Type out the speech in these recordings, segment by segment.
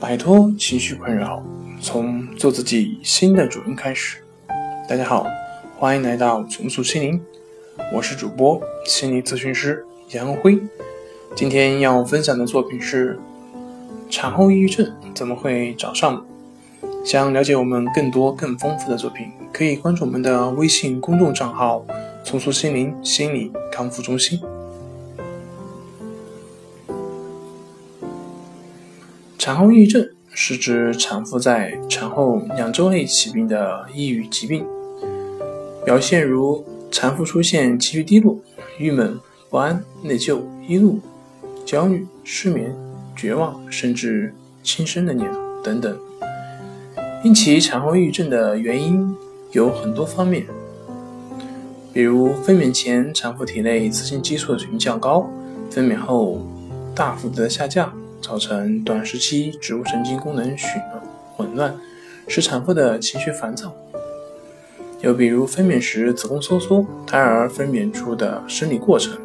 摆脱情绪困扰，从做自己新的主人开始。大家好，欢迎来到重塑心灵，我是主播心理咨询师杨辉。今天要分享的作品是：产后抑郁症怎么会找上门？想了解我们更多更丰富的作品，可以关注我们的微信公众账号“重塑心灵心理康复中心”。产后抑郁症是指产妇在产后两周内起病的抑郁疾病，表现如产妇出现情绪低落、郁闷、不安、内疚、易怒、焦虑、失眠、绝望，甚至轻生的念头等等。引起产后抑郁症的原因有很多方面，比如分娩前产妇体内雌性激素的水平较高，分娩后大幅度的下降。造成短时期植物神经功能混混乱，使产妇的情绪烦躁。又比如分娩时子宫收缩，胎儿分娩出的生理过程，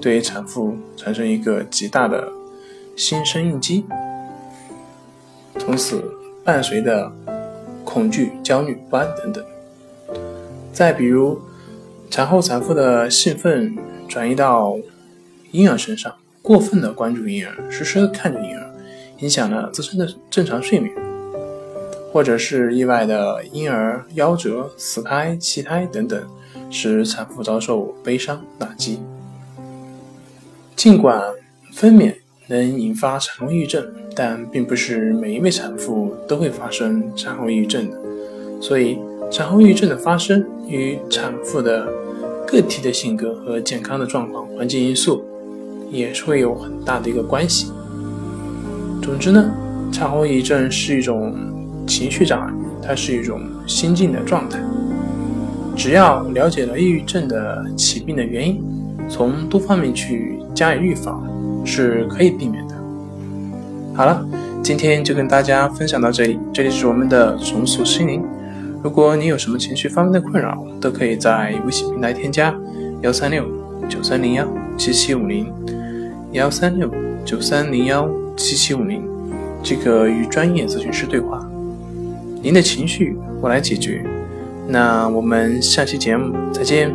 对产妇产生一个极大的心生应激，从此伴随的恐惧、焦虑、不安等等。再比如产后产妇的兴奋转移到婴儿身上。过分的关注婴儿，时时看着婴儿，影响了自身的正常睡眠；或者是意外的婴儿夭折、死胎、弃胎等等，使产妇遭受悲伤打击。尽管分娩能引发产后抑郁症，但并不是每一位产妇都会发生产后抑郁症的。所以，产后抑郁症的发生与产妇的个体的性格和健康的状况、环境因素。也是会有很大的一个关系。总之呢，产后抑郁症是一种情绪障碍，它是一种心境的状态。只要了解了抑郁症的起病的原因，从多方面去加以预防，是可以避免的。好了，今天就跟大家分享到这里。这里是我们的重塑心灵。如果你有什么情绪方面的困扰，都可以在微信平台添加幺三六九三零幺七七五零。幺三六九三零幺七七五零，即可与专业咨询师对话。您的情绪我来解决。那我们下期节目再见。